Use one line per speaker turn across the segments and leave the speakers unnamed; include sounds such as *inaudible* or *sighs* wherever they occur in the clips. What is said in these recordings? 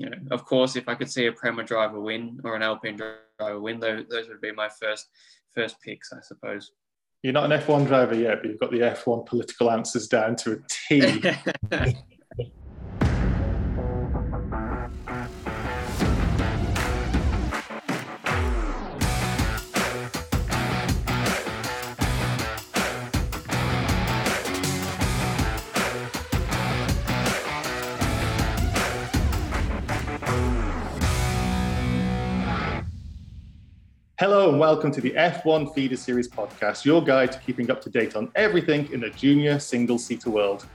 you know, of course, if I could see a Prema driver win or an Alpine driver win, those, those would be my first first picks, I suppose.
You're not an F1 driver yet, but you've got the F1 political answers down to a T. *laughs* Hello and welcome to the F1 Feeder Series podcast, your guide to keeping up to date on everything in the junior single seater world.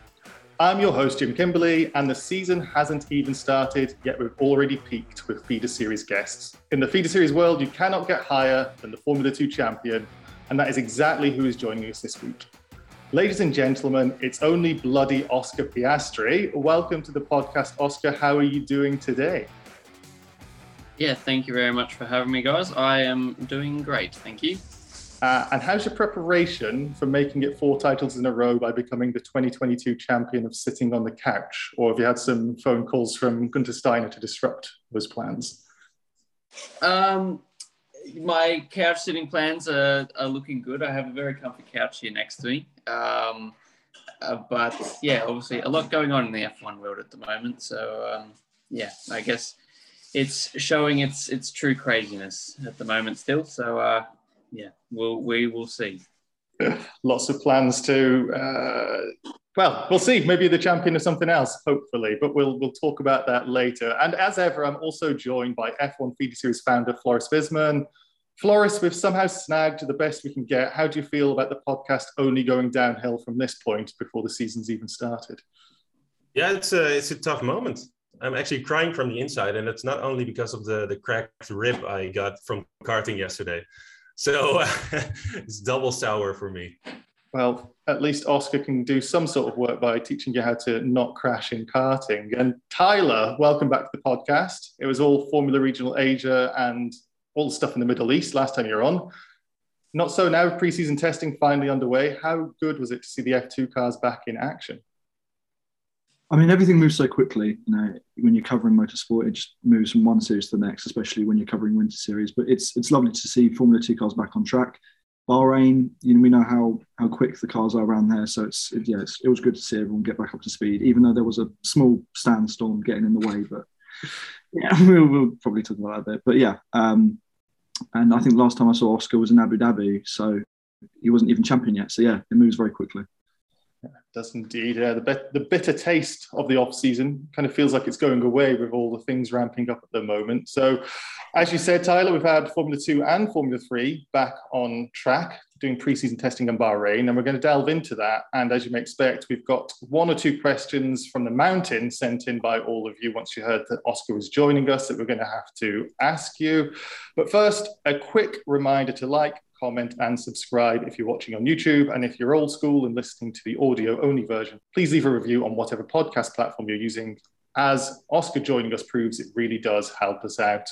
I'm your host, Jim Kimberley, and the season hasn't even started, yet we've already peaked with Feeder Series guests. In the Feeder Series world, you cannot get higher than the Formula 2 champion, and that is exactly who is joining us this week. Ladies and gentlemen, it's only bloody Oscar Piastri. Welcome to the podcast, Oscar. How are you doing today?
Yeah, thank you very much for having me, guys. I am doing great. Thank you.
Uh, and how's your preparation for making it four titles in a row by becoming the 2022 champion of sitting on the couch? Or have you had some phone calls from Guenther Steiner to disrupt those plans?
Um, my couch sitting plans are, are looking good. I have a very comfy couch here next to me. Um, uh, but yeah, obviously a lot going on in the F1 world at the moment. So um, yeah, I guess it's showing its its true craziness at the moment still. So uh, yeah, we'll we will see. *laughs*
Lots of plans to. Uh, well, we'll see. Maybe the champion of something else, hopefully. But we'll we'll talk about that later. And as ever, I'm also joined by F1 Feeder Series founder Floris Visman. Floris, we've somehow snagged the best we can get. How do you feel about the podcast only going downhill from this point before the season's even started?
Yeah, it's a it's a tough moment. I'm actually crying from the inside, and it's not only because of the the cracked rib I got from karting yesterday. So *laughs* it's double sour for me.
Well, at least Oscar can do some sort of work by teaching you how to not crash in karting. And Tyler, welcome back to the podcast. It was all Formula Regional Asia and all the stuff in the Middle East last time you were on. Not so now, preseason testing finally underway. How good was it to see the F2 cars back in action?
I mean, everything moves so quickly. You know, when you're covering motorsport, it just moves from one series to the next, especially when you're covering winter series. But it's it's lovely to see Formula Two cars back on track. Bahrain, you know, we know how how quick the cars are around there, so it's it, yeah, it's, it was good to see everyone get back up to speed, even though there was a small sandstorm getting in the way. But yeah, *laughs* we'll, we'll probably talk about that a bit. But yeah, um, and I think last time I saw Oscar was in Abu Dhabi, so he wasn't even champion yet. So yeah, it moves very quickly
does indeed. Yeah, the, the bitter taste of the off season kind of feels like it's going away with all the things ramping up at the moment. So, as you said, Tyler, we've had Formula Two and Formula Three back on track doing preseason testing in Bahrain, and we're going to delve into that. And as you may expect, we've got one or two questions from the mountain sent in by all of you once you heard that Oscar was joining us that we're going to have to ask you. But first, a quick reminder to like, comment, and subscribe if you're watching on YouTube. And if you're old school and listening to the audio only version, please leave a review on whatever podcast platform you're using. As Oscar joining us proves, it really does help us out.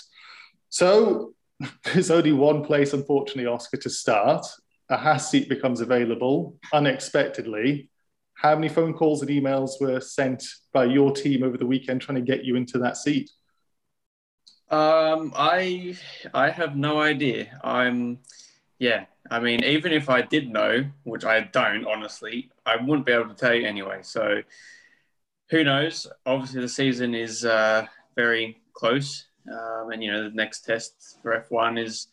So *laughs* there's only one place, unfortunately, Oscar, to start. A Haas seat becomes available unexpectedly. How many phone calls and emails were sent by your team over the weekend trying to get you into that seat?
Um, I I have no idea. I'm yeah, I mean, even if I did know, which I don't honestly, I wouldn't be able to tell you anyway. So who knows? Obviously, the season is uh, very close, um, and you know the next test for F1 is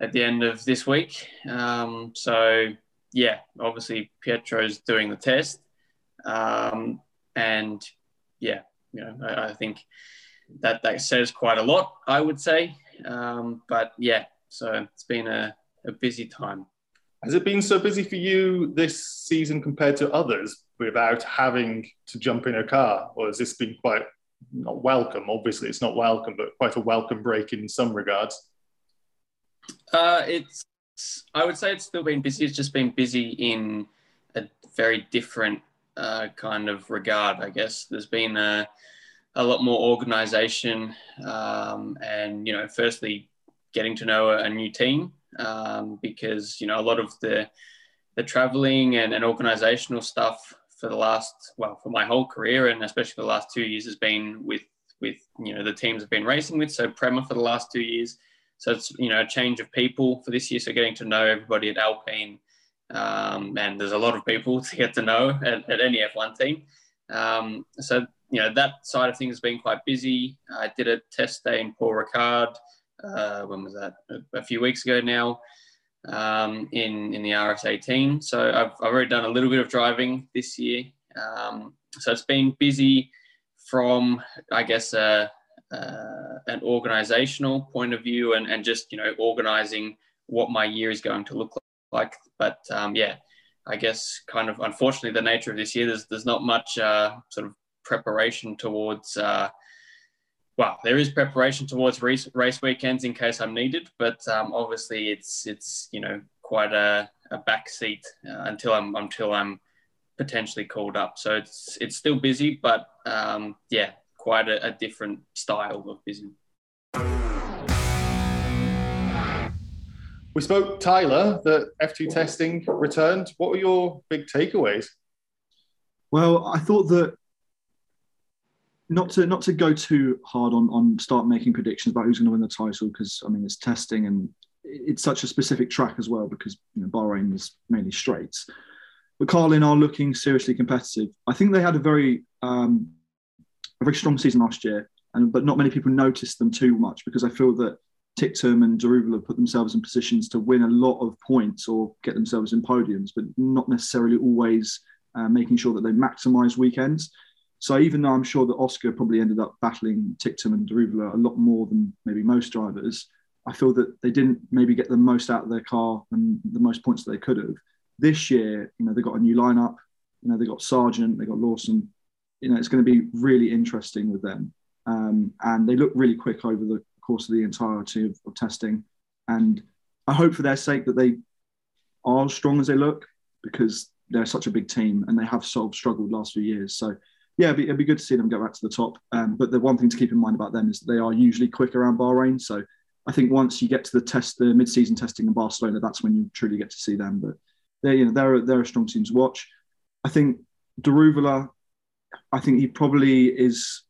at the end of this week. Um, so yeah, obviously Pietro's doing the test, um, and yeah, you know I, I, think that that says quite a lot. I would say, um, but yeah, so it's been a a busy time.
Has it been so busy for you this season compared to others without having to jump in a car? Or has this been quite not welcome? Obviously, it's not welcome, but quite a welcome break in some regards.
Uh, it's, I would say it's still been busy. It's just been busy in a very different uh, kind of regard, I guess. There's been a, a lot more organization um, and, you know, firstly, getting to know a, a new team um, because you know a lot of the the traveling and, and organizational stuff for the last well for my whole career and especially for the last two years has been with with you know the teams have been racing with. So Prema for the last two years. So it's you know a change of people for this year. So getting to know everybody at Alpine, um, and there's a lot of people *laughs* to get to know at, at any F1 team. Um, so you know that side of things has been quite busy. I did a test day in Paul Ricard. Uh, when was that? A, a, few weeks ago now. Um, in in the RS18. So I've, I've already done a little bit of driving this year. Um, so it's been busy from I guess uh, uh, an organizational point of view and, and just you know organizing what my year is going to look like. But um, yeah, I guess kind of unfortunately the nature of this year there's there's not much uh, sort of preparation towards. Well, there is preparation towards race, race weekends in case I'm needed, but um, obviously it's it's you know quite a, a back seat uh, until I'm until I'm potentially called up. So it's it's still busy, but um, yeah, quite a, a different style of busy.
We spoke, Tyler, that F2 testing returned. What were your big takeaways?
Well, I thought that not to not to go too hard on on start making predictions about who's going to win the title because I mean it's testing and it's such a specific track as well because you know, Bahrain is mainly straights. But Carlin are looking seriously competitive. I think they had a very um, a very strong season last year, and but not many people noticed them too much because I feel that Ticktum and Daruvala put themselves in positions to win a lot of points or get themselves in podiums, but not necessarily always uh, making sure that they maximise weekends. So even though I'm sure that Oscar probably ended up battling Ticktum and Daruvala a lot more than maybe most drivers, I feel that they didn't maybe get the most out of their car and the most points that they could have. This year, you know, they got a new lineup. You know, they got Sargent, they got Lawson. You know, it's going to be really interesting with them. Um, and they look really quick over the course of the entirety of, of testing. And I hope for their sake that they are as strong as they look because they're such a big team and they have sort of struggled last few years. So yeah, it'd be, it'd be, good to see them get back to the top. Um, but the one thing to keep in mind about them is they are usually quick around Bahrain. So I think once you get to the test, the mid-season testing in Barcelona, that's when you truly get to see them. But they're you know they're they're a strong team to watch. I think Daruvala, I think he probably is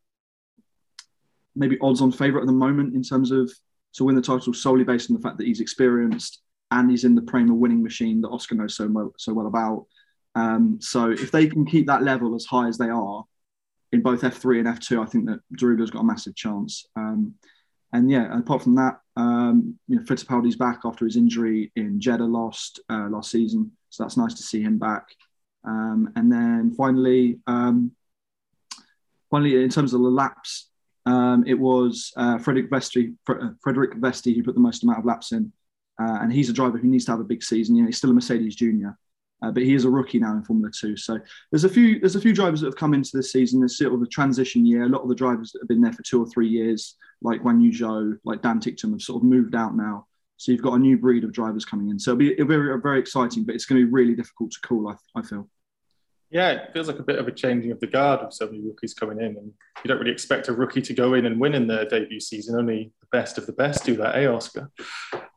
maybe odds-on favourite at the moment in terms of to win the title solely based on the fact that he's experienced and he's in the Prema winning machine that Oscar knows so well, so well about. Um, so if they can keep that level as high as they are, in both F3 and F2, I think that Daruvala's got a massive chance. Um, and yeah, apart from that, um, you know, Fittipaldi's back after his injury in Jeddah last uh, last season, so that's nice to see him back. Um, and then finally, um, finally, in terms of the laps, um, it was uh, Frederik Vesti, uh, Frederik Vesti who put the most amount of laps in, uh, and he's a driver who needs to have a big season. You know, he's still a Mercedes junior, uh, but he is a rookie now in Formula Two. So there's a few there's a few drivers that have come into this season. There's sort of a transition year. A lot of the drivers that have been there for two or three years, like Guan Yu Zhou, like Dan Ticktum, have sort of moved out now. So you've got a new breed of drivers coming in. So it'll be, it'll be very, very exciting, but it's going to be really difficult to call. I, I feel.
Yeah, it feels like a bit of a changing of the guard with so many rookies coming in, and you don't really expect a rookie to go in and win in their debut season. Only the best of the best do that, eh, Oscar?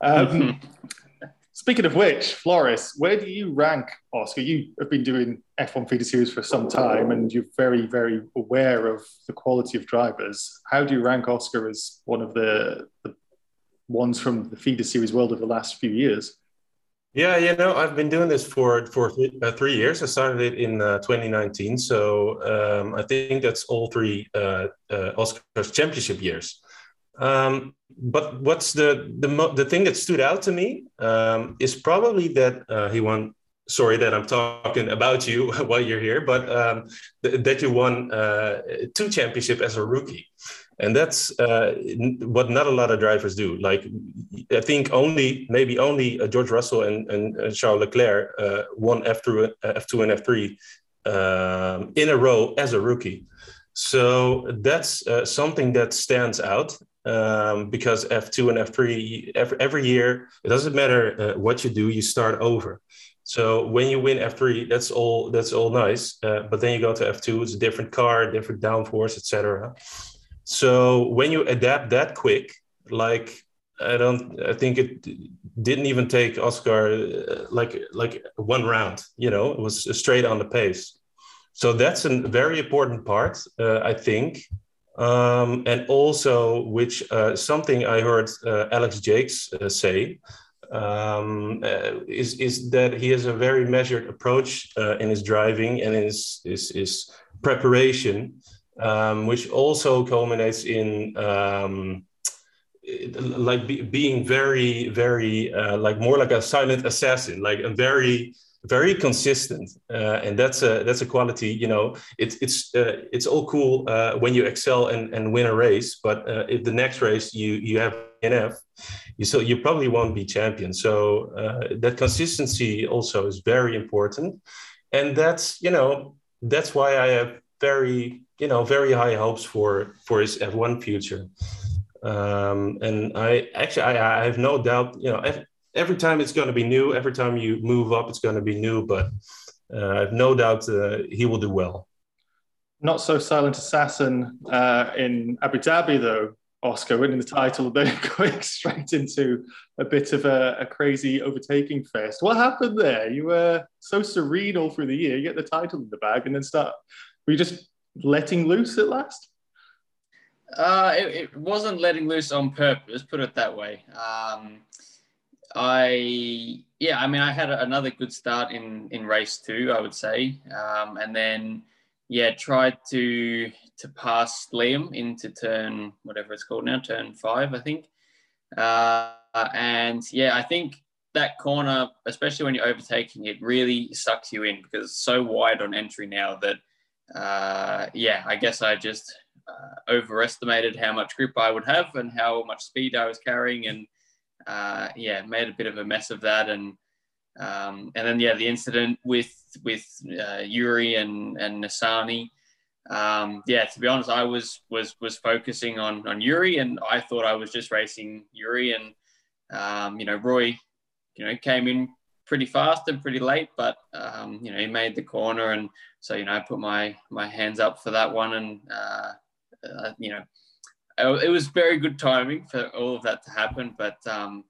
Um, *laughs* Speaking of which, Floris, where do you rank Oscar? You have been doing F1 feeder series for some time and you're very, very aware of the quality of drivers. How do you rank Oscar as one of the, the ones from the feeder series world of the last few years?
Yeah, you know, I've been doing this for for uh, three years. I started it in uh, 2019, so um, I think that's all three uh, uh Oscars championship years. Um, but what's the the the thing that stood out to me um, is probably that uh, he won. Sorry that I'm talking about you *laughs* while you're here, but um, th- that you won uh, two championship as a rookie, and that's uh, what not a lot of drivers do. Like I think only maybe only uh, George Russell and, and, Charles Leclerc uh, won F2 F2 and F3 um, in a row as a rookie. So that's uh, something that stands out um, because F2 and F3 every, every year it doesn't matter uh, what you do, you start over. So when you win F3, that's all that's all nice. Uh, but then you go to F2, it's a different car, different downforce, etc. So when you adapt that quick, like I don't, I think it didn't even take Oscar uh, like like one round. You know, it was straight on the pace. So that's a very important part, uh, I think, Um, and also, which uh, something I heard uh, Alex Jacques uh, say, um, uh, is, is that he has a very measured approach uh, in his driving and his, his, his preparation, um, which also culminates in um, like be, being very, very like more like a silent assassin, like a very very consistent uh, and that's a that's a quality you know it's it's uh, it's all cool uh, when you excel and, and win a race but uh, if the next race you you have NF you so you probably won't be champion. So uh, that consistency also is very important. And that's you know that's why I have very you know very high hopes for for his F1 future. Um, and I actually I, I have no doubt you know every time it's going to be new. Every time you move up, it's going to be new. But uh, I have no doubt uh, he will do well.
Not so silent assassin uh, in Abu Dhabi, though. Oscar winning the title, *laughs* then going straight into a bit of a, a, crazy overtaking fest. What happened there? You were so serene all through the year. You get the title in the bag, and then start. Were you just letting loose at last?
Uh, it, it wasn't letting loose on purpose. Put it that way. Um, I yeah, I mean, I had another good start in in race two, I would say, um, and then yeah, tried to to pass Liam into turn whatever it's called now, turn five, I think, uh, and yeah, I think that corner, especially when you're overtaking, it really sucks you in because it's so wide on entry now that uh, yeah, I guess I just uh, overestimated how much grip I would have and how much speed I was carrying and uh, yeah, made a bit of a mess of that, and um, and then yeah, the incident with with uh, Yuri and and Nissany. Um, yeah, to be honest, I was was was focusing on on Yuri, and I thought I was just racing Yuri, and um, you know Roy, you know, came in pretty fast and pretty late, but um, you know he made the corner, and so you know I put my my hands up for that one, and uh, uh, you know it was very good timing for all of that to happen. But um,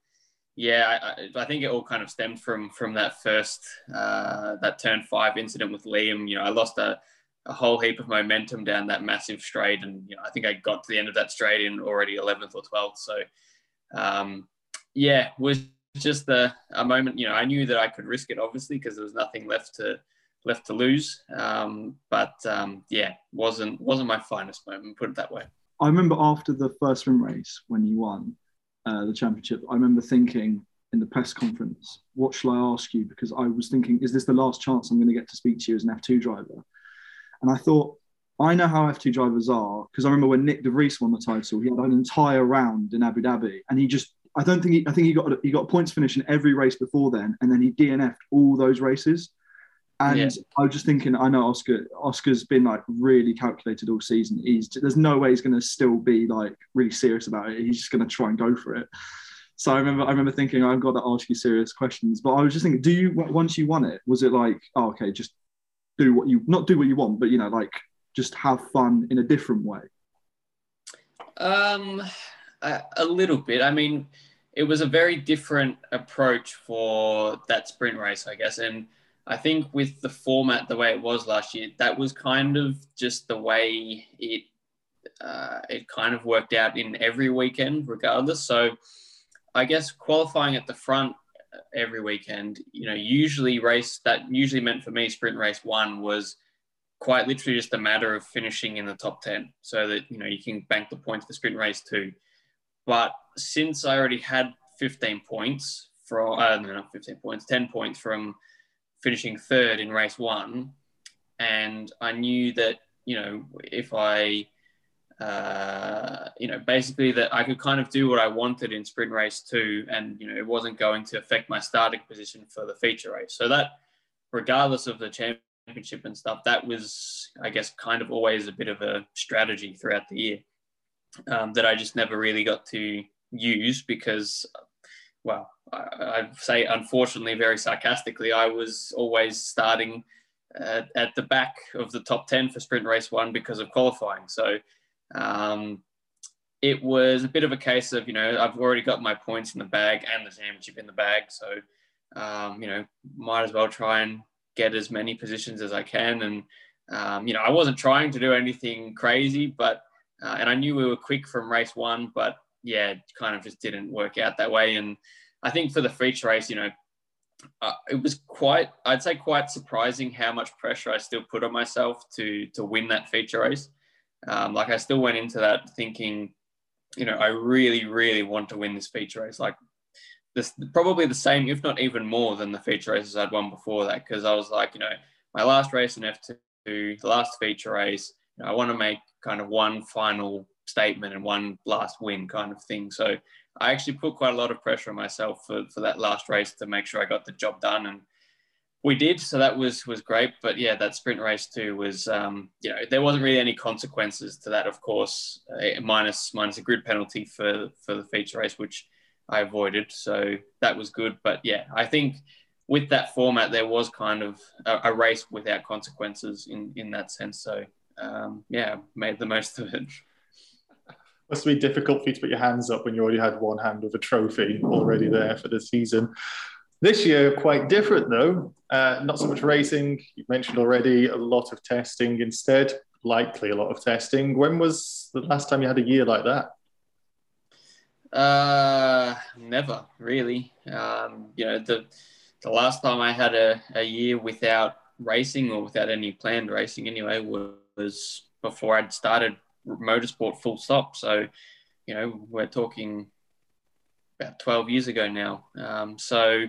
yeah, I, I, think it all kind of stemmed from from that first uh, that turn five incident with Liam. You know, I lost a, a whole heap of momentum down that massive straight, and you know, I think I got to the end of that straight in already 11th or 12th. So um, yeah, was just a, a moment. You know, I knew that I could risk it obviously because there was nothing left to left to lose. Um, but um, yeah, wasn't wasn't my finest moment. Put it that way.
I remember after the first sprint race when you won uh, the championship, I remember thinking in the press conference, what shall I ask you? Because I was thinking, is this the last chance I'm going to get to speak to you as an F2 driver? And I thought, I know how F2 drivers are because I remember when Nick de Vries won the title, he had an entire round in Abu Dhabi, and he just I don't think he I think he got he got points finish in every race before then, and then he DNF'd all those races. And yeah. I was just thinking, I know Oscar. Oscar's been like really calculated all season. He's there's no way he's going to still be like really serious about it. He's just going to try and go for it. So I remember, I remember thinking, I've got to ask you serious questions. But I was just thinking, do you once you won it, was it like, oh, okay, just do what you not do what you want, but you know, like just have fun in a different way?
Um, a, a little bit. I mean, it was a very different approach for that sprint race, I guess, and I think with the format the way it was last year, that was kind of just the way it uh, it kind of worked out in every weekend, regardless. So I guess qualifying at the front every weekend, you know, usually race that usually meant for me sprint race one was quite literally just a matter of finishing in the top 10 so that, you know, you can bank the points for sprint race two. But since I already had 15 points from, uh, no, not 15 points, 10 points from finishing third in race one, and I knew that you know if I uh, you know basically that I could kind of do what I wanted in sprint race two, and you know it wasn't going to affect my starting position for the feature race. So that regardless of the championship and stuff, that was I guess kind of always a bit of a strategy throughout the year um, that I just never really got to use because well, I, say unfortunately, very sarcastically, I was always starting uh, at the back of the top 10 for sprint race one because of qualifying. So um, it was a bit of a case of, you know, I've already got my points in the bag and the championship in the bag. So, um, you know, might as well try and get as many positions as I can. And, um, you know, I wasn't trying to do anything crazy, but Uh, and I knew we were quick from race one, but yeah, it kind of just didn't work out that way. And I think for the feature race, you know, uh, it was quite, I'd say, quite surprising how much pressure I still put on myself to to win that feature race. Um, like I still went into that thinking, you know, I really, really want to win this feature race. Like this, probably the same, if not even more than the feature races I'd won before that, because I was like, you know, my last race in F2, the last feature race, you know, I want to make kind of one final statement and one last win kind of thing. So I actually put quite a lot of pressure on myself for, for that last race to make sure I got the job done. And we did. So that was, was great. But yeah, that sprint race too was, um, you know, there wasn't really any consequences to that, of course, uh, minus, minus a grid penalty for, for the feature race, which I avoided. So that was good. But yeah, I think with that format, there was kind of a, a race without consequences in, in that sense. So um, yeah, made the most of it
must be difficult for you to put your hands up when you already had one hand with a trophy already there for the season. This year, quite different though. Uh, not so much racing. You've mentioned already a lot of testing instead, likely a lot of testing. When was the last time you had a year like that?
Uh, never really. Um, you know, the the last time I had a, a year without racing or without any planned racing anyway was before I'd started motorsport full stop. So, you know, we're talking about 12 years ago now. Um, so,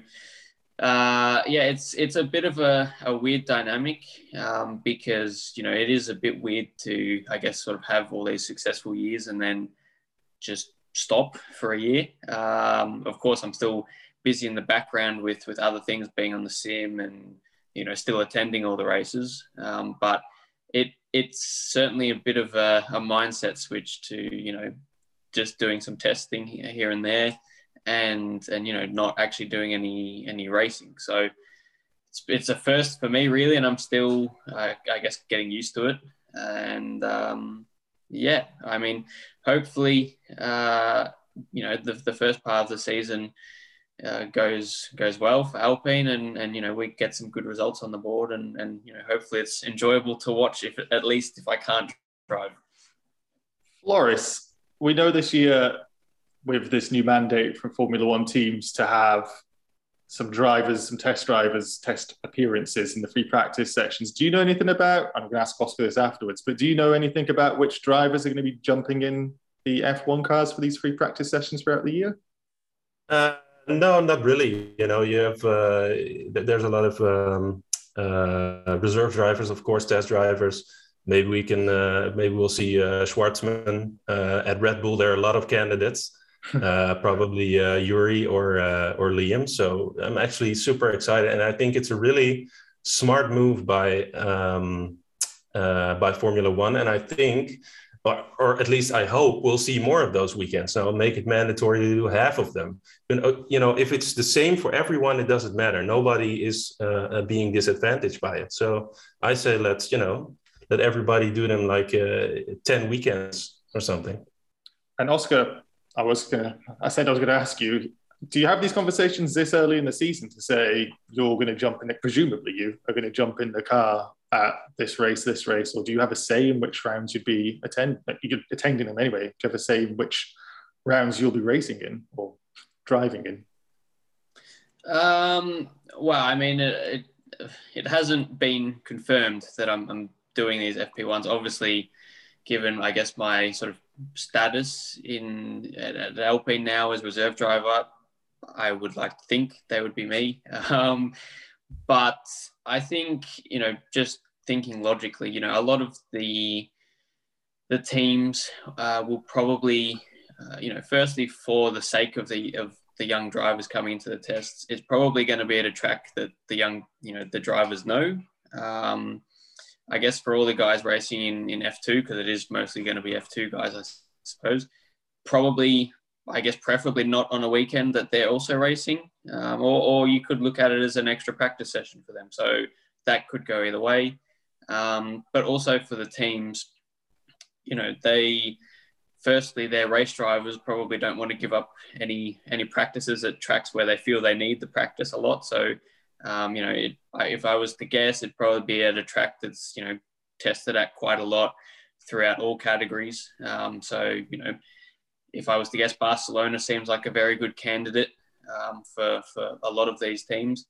uh, yeah, it's it's a bit of a, a weird dynamic um, because you know it is a bit weird to I guess sort of have all these successful years and then just stop for a year. Um, of course, I'm still busy in the background with with other things, being on the sim and you know still attending all the races. Um, but it it's certainly a bit of a, a, mindset switch to you know just doing some testing here and there and and you know not actually doing any any racing. So it's, it's a first for me really and i'm still uh, i guess getting used to it. And um, yeah i mean hopefully uh, you know the, the first part of the season uh, goes goes well for Alpine, and and you know we get some good results on the board, and and you know hopefully it's enjoyable to watch. If at least if I can't drive.
Floris, we know this year with this new mandate from Formula One teams to have some drivers, some test drivers, test appearances in the free practice sections. Do you know anything about? I'm going to ask Oscar this afterwards, but do you know anything about which drivers are going to be jumping in the F1 cars for these free practice sessions throughout the year?
Uh, no, not really. You know, you have uh, there's a lot of um, uh, reserve drivers, of course, test drivers. Maybe we can, uh, maybe we'll see uh, Shwartzman uh, at Red Bull. There are a lot of candidates, *laughs* uh, probably Yuri or or Liam. So I'm actually super excited, and I think it's a really smart move by um, by Formula One. And I think or, or at least I hope we'll see more of those weekends. I'll make it mandatory to do half of them. You know, if it's the same for everyone, it doesn't matter. Nobody is uh, uh, being disadvantaged by it. So I say let's, you know, let everybody do them like uh, 10 weekends or something.
And Oscar, I was gonna, I said I was gonna ask you, do you have these conversations this early in the season to say you're going to jump in it? Presumably, you are going to jump in the car at this race, this race, or do you have a say in which rounds you'd be attend you could attending them anyway? Do you have a say in which rounds you'll be racing in or driving in?
Um, well, I mean, it, it, it hasn't been confirmed that I'm, I'm doing these FP1s. Obviously, given I guess my sort of status in at, at now as reserve driver, I would like to think they would be me. *laughs* Um, but I think you know, just thinking logically, you know, a lot of the the teams uh, will probably, uh, you know, firstly for the sake of the of the young drivers coming into the tests, it's probably going to be at a track that the young, you know, the drivers know. Um, I guess for all the guys racing in, in F2, because it is mostly going to be F2 guys, I suppose, probably I guess preferably not on a weekend that they're also racing, um, or, or you could look at it as an extra practice session for them. So that could go either way. Um, but also for the teams, you know, they firstly their race drivers probably don't want to give up any any practices at tracks where they feel they need the practice a lot. So um, you know, it, if I was to guess, it'd probably be at a track that's you know tested at quite a lot throughout all categories. Um, so you know, if I was to guess, Barcelona seems like a very good candidate um, for for a lot of these teams.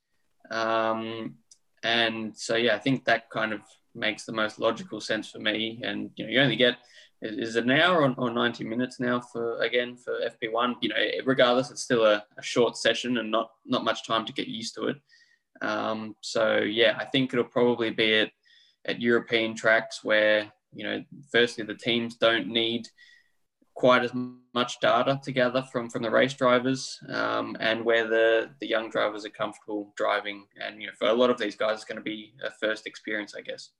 Um, and so yeah, I think that kind of makes the most logical sense for me. And you know, you only get is it an hour or, or 90 minutes now for again for FP1? You know, regardless, it's still a, a short session and not not much time to get used to it. Um, so yeah, I think it'll probably be at at European tracks where you know, firstly the teams don't need quite as much data together from from the race drivers, um, and where the the young drivers are comfortable driving. And you know, for a lot of these guys, it's going to be a first experience, I guess.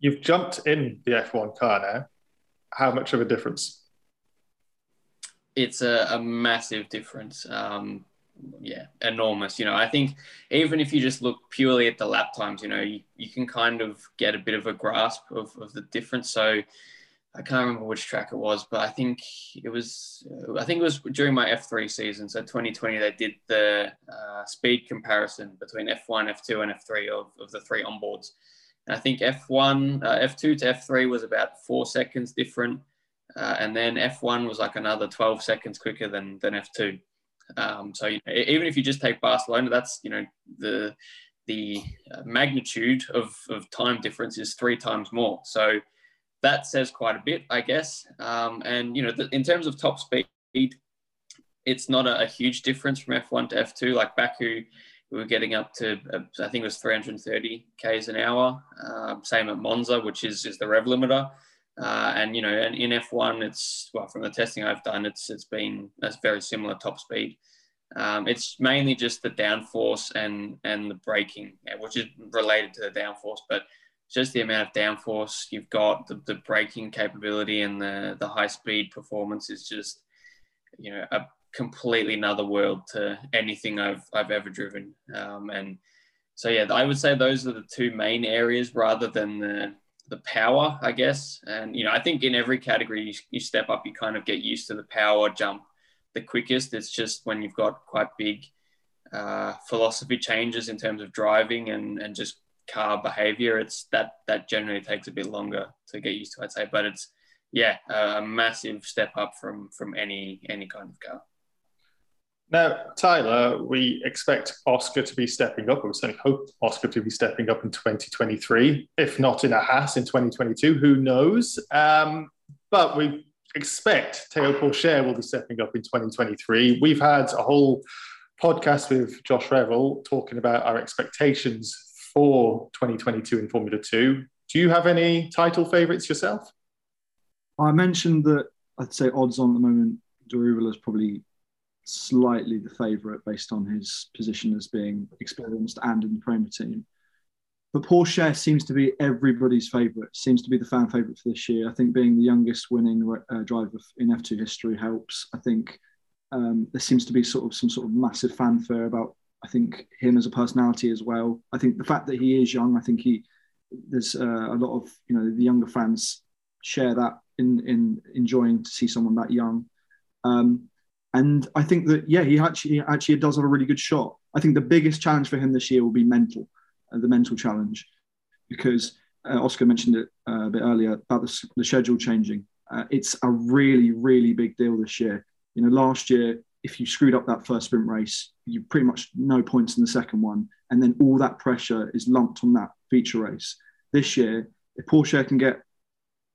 You've jumped in the F1 car now how much of a difference?
It's a, a massive difference. Um, yeah, enormous. You know, I think even if you just look purely at the lap times, you know, you, you can kind of get a bit of a grasp of, of the difference. So I can't remember which track it was, but I think it was, I think it was during my F3 season. So 2020, they did the uh, speed comparison between F1, F2, and F3 of, of the three onboards. And I think F1, uh, F2 to F3 was about four seconds different. Uh, and then F1 was like another 12 seconds quicker than, than F2. Um, so you know, even if you just take Barcelona, that's, you know, the, the uh, magnitude of, of time difference is three times more. So that says quite a bit, I guess. Um, and, you know, the, in terms of top speed, it's not a, a, huge difference from F1 to F2. Like Baku, we were getting up to uh, I think it was 330 k's an hour. Uh, same at Monza, which is is the rev limiter. Uh, and you know, and in F1, it's well from the testing I've done, it's it's been a very similar top speed. Um, it's mainly just the downforce and and the braking, which is related to the downforce, but just the amount of downforce you've got, the, the braking capability and the the high speed performance is just you know a completely another world to anything I've I've ever driven. Um, and so yeah, I would say those are the two main areas rather than the the power, I guess. And you know, I think in every category you, you step up, you kind of get used to the power jump the quickest. It's just when you've got quite big uh, philosophy changes in terms of driving and and just car behavior. It's that that generally takes a bit longer to get used to. I'd say, but it's yeah, a massive step up from from any any kind of car.
Now, Tyler, we expect Oscar to be stepping up, we certainly hope Oscar to be stepping up in 2023, if not in a Haas in 2022, who knows? Um, but we expect Theo Pourchaire will be stepping up in 2023. We've had a whole podcast with Josh Revel talking about our expectations for 2022 in Formula 2. Do you have any title favourites yourself?
I mentioned that I'd say odds on at the moment, Daruvala is probably slightly the favourite based on his position as being experienced and in the Prema team. But Pourchaire seems to be everybody's favourite, seems to be the fan favourite for this year. I think being the youngest winning uh, driver in F2 history helps. I think um, there seems to be sort of some sort of massive fanfare about, I think, him as a personality as well. I think the fact that he is young, I think he, there's uh, a lot of, you know, the younger fans share that in, in enjoying to see someone that young. Um, and I think that yeah, he actually actually does have a really good shot. I think the biggest challenge for him this year will be mental, uh, the mental challenge, because uh, Oscar mentioned it uh, a bit earlier about the, the schedule changing. Uh, it's a really really big deal this year. You know, last year if you screwed up that first sprint race, you pretty much no points in the second one, and then all that pressure is lumped on that feature race. This year, if Pourchaire can get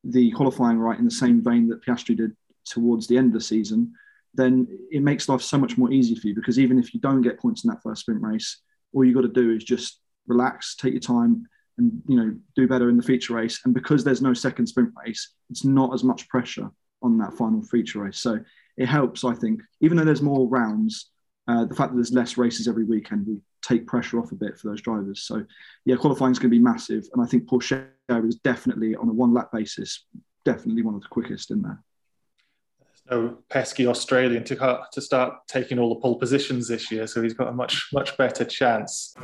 the qualifying right in the same vein that Piastri did towards the end of the season, then it makes life so much more easy for you because even if you don't get points in that first sprint race, all you got to do is just relax, take your time, and you know do better in the feature race. And because there's no second sprint race, it's not as much pressure on that final feature race. So it helps, I think, even though there's more rounds. Uh, the fact that there's less races every weekend will take pressure off a bit for those drivers. So, yeah, qualifying is going to be massive, and I think Pourchaire is definitely on a one lap basis, definitely one of the quickest in there
no pesky Australian to, to start taking all the pole positions this year, so he's got a much much better chance.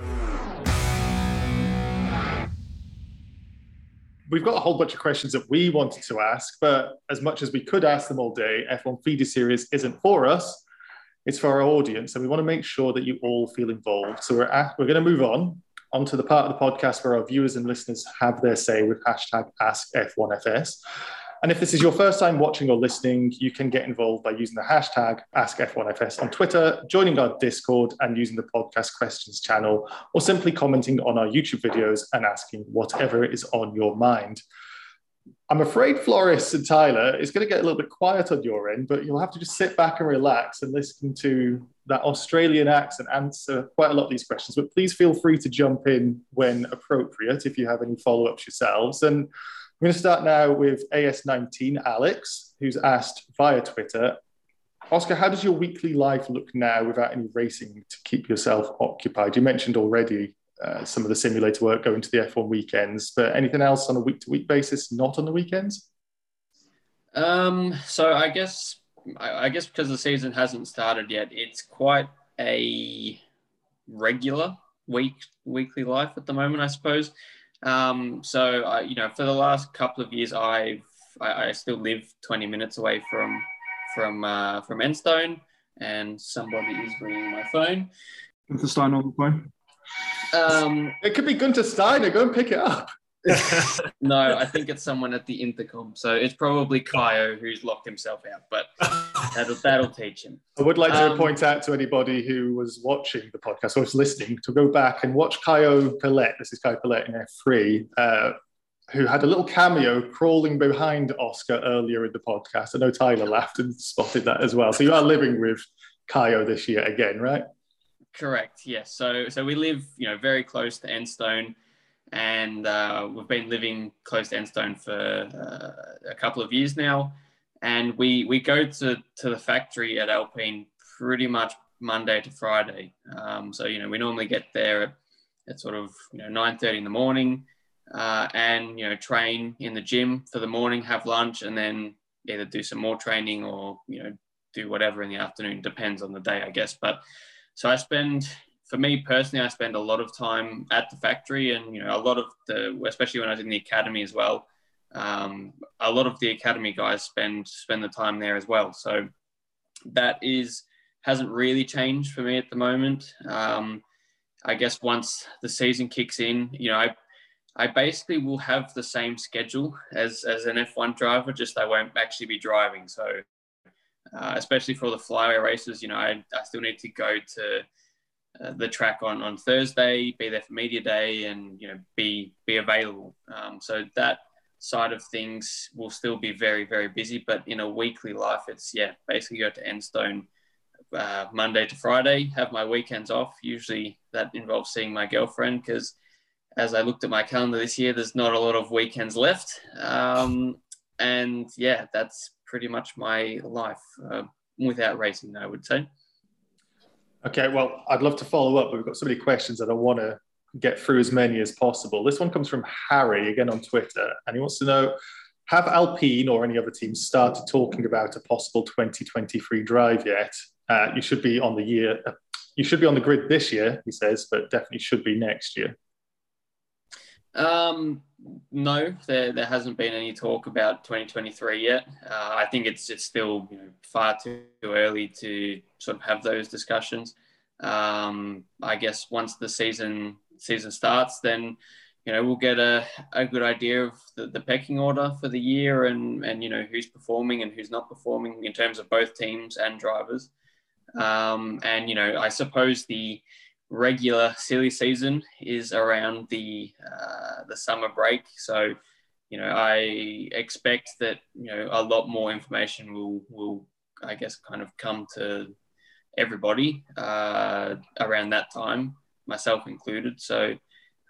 We've got a whole bunch of questions that we wanted to ask, but as much as we could ask them all day, F1 Feeder Series isn't for us. It's for our audience, and we want to make sure that you all feel involved. So we're at, we're going to move on. onto the part of the podcast where our viewers and listeners have their say with hashtag AskF1FS. And if this is your first time watching or listening, you can get involved by using the hashtag AskF1FS on Twitter, joining our Discord, and using the podcast questions channel, or simply commenting on our YouTube videos and asking whatever is on your mind. I'm afraid Floris and Tyler is going to get a little bit quiet on your end, but you'll have to just sit back and relax and listen to that Australian accent answer quite a lot of these questions. But please feel free to jump in when appropriate if you have any follow ups yourselves. And I'm going to start now with AS19 Alex, who's asked via Twitter Oscar, how does your weekly life look now without any racing to keep yourself occupied? You mentioned already uh, some of the simulator work going to the F1 weekends, but anything else on a week to week basis, not on the weekends?
Um, so I guess I, guess because the season hasn't started yet, it's quite a regular week weekly life at the moment, I suppose. Um, so I, you know, for the last couple of years, I've I, I still live 20 minutes away from from uh, from Enstone, and somebody is ringing my phone.
Gunther Stein on the phone.
Um,
It could be Guenther Steiner. Go and pick it up. *laughs*
no, I think it's someone at the intercom. So it's probably Caio who's locked himself out, but that'll that'll teach him.
I would like to
Um,
point out to anybody who was watching the podcast or was listening to go back and watch Caio Collet. This is Caio Collet in F3, uh, who had a little cameo crawling behind Oscar earlier in the podcast. I know Tyler laughed and spotted that as well. So you are living with Caio this year again, right?
Correct. Yes. So so we live, you know, very close to Enstone, and uh, we've been living close to Enstone for uh, a couple of years now, and we we go to to the factory at Alpine pretty much Monday to Friday. Um, so you know we normally get there at, at sort of you know nine thirty in the morning, uh, and you know train in the gym for the morning, have lunch, and then either do some more training or you know do whatever in the afternoon. Depends on the day, I guess, but. So I spend, for me personally, I spend a lot of time at the factory, and you know, a lot of the, especially when I was in the academy as well. Um, a lot of the academy guys spend spend the time there as well. So that is hasn't really changed for me at the moment. Um, I guess once the season kicks in, you know, I I basically will have the same schedule as as an F1 driver, just I won't actually be driving. So uh, especially for the flyway races. You know, I, I still need to go to uh, the track on, on Thursday, be there for media day, and you know, be be available. Um, so that side of things will still be very very busy. But in a weekly life, it's yeah, basically go to Enstone. Uh, Monday to Friday, have my weekends off. Usually that involves seeing my girlfriend because as I looked at my calendar this year, there's not a lot of weekends left. Um, and yeah, that's pretty much my life uh, without racing, I would say.
Okay, well, I'd love to follow up, but we've got so many questions that I want to get through as many as possible. This one comes from Harry, again on Twitter, and he wants to know Have Alpine or any other teams started talking about a possible 2023 drive yet? Uh, you should be on the year, uh, you should be on the grid this year, he says, but definitely should be next year.
Um, no, there, there hasn't been any talk about 2023 yet. Uh, I think it's it's still you know, far too early to sort of have those discussions. Um, I guess once the season season starts, then you know we'll get a, a good idea of the, the pecking order for the year and and you know who's performing and who's not performing in terms of both teams and drivers. Um, and you know I suppose the regular silly season is around the uh, the summer break. So, you know, I expect that you know a lot more information will will I guess kind of come to everybody uh, around that time, myself included. So.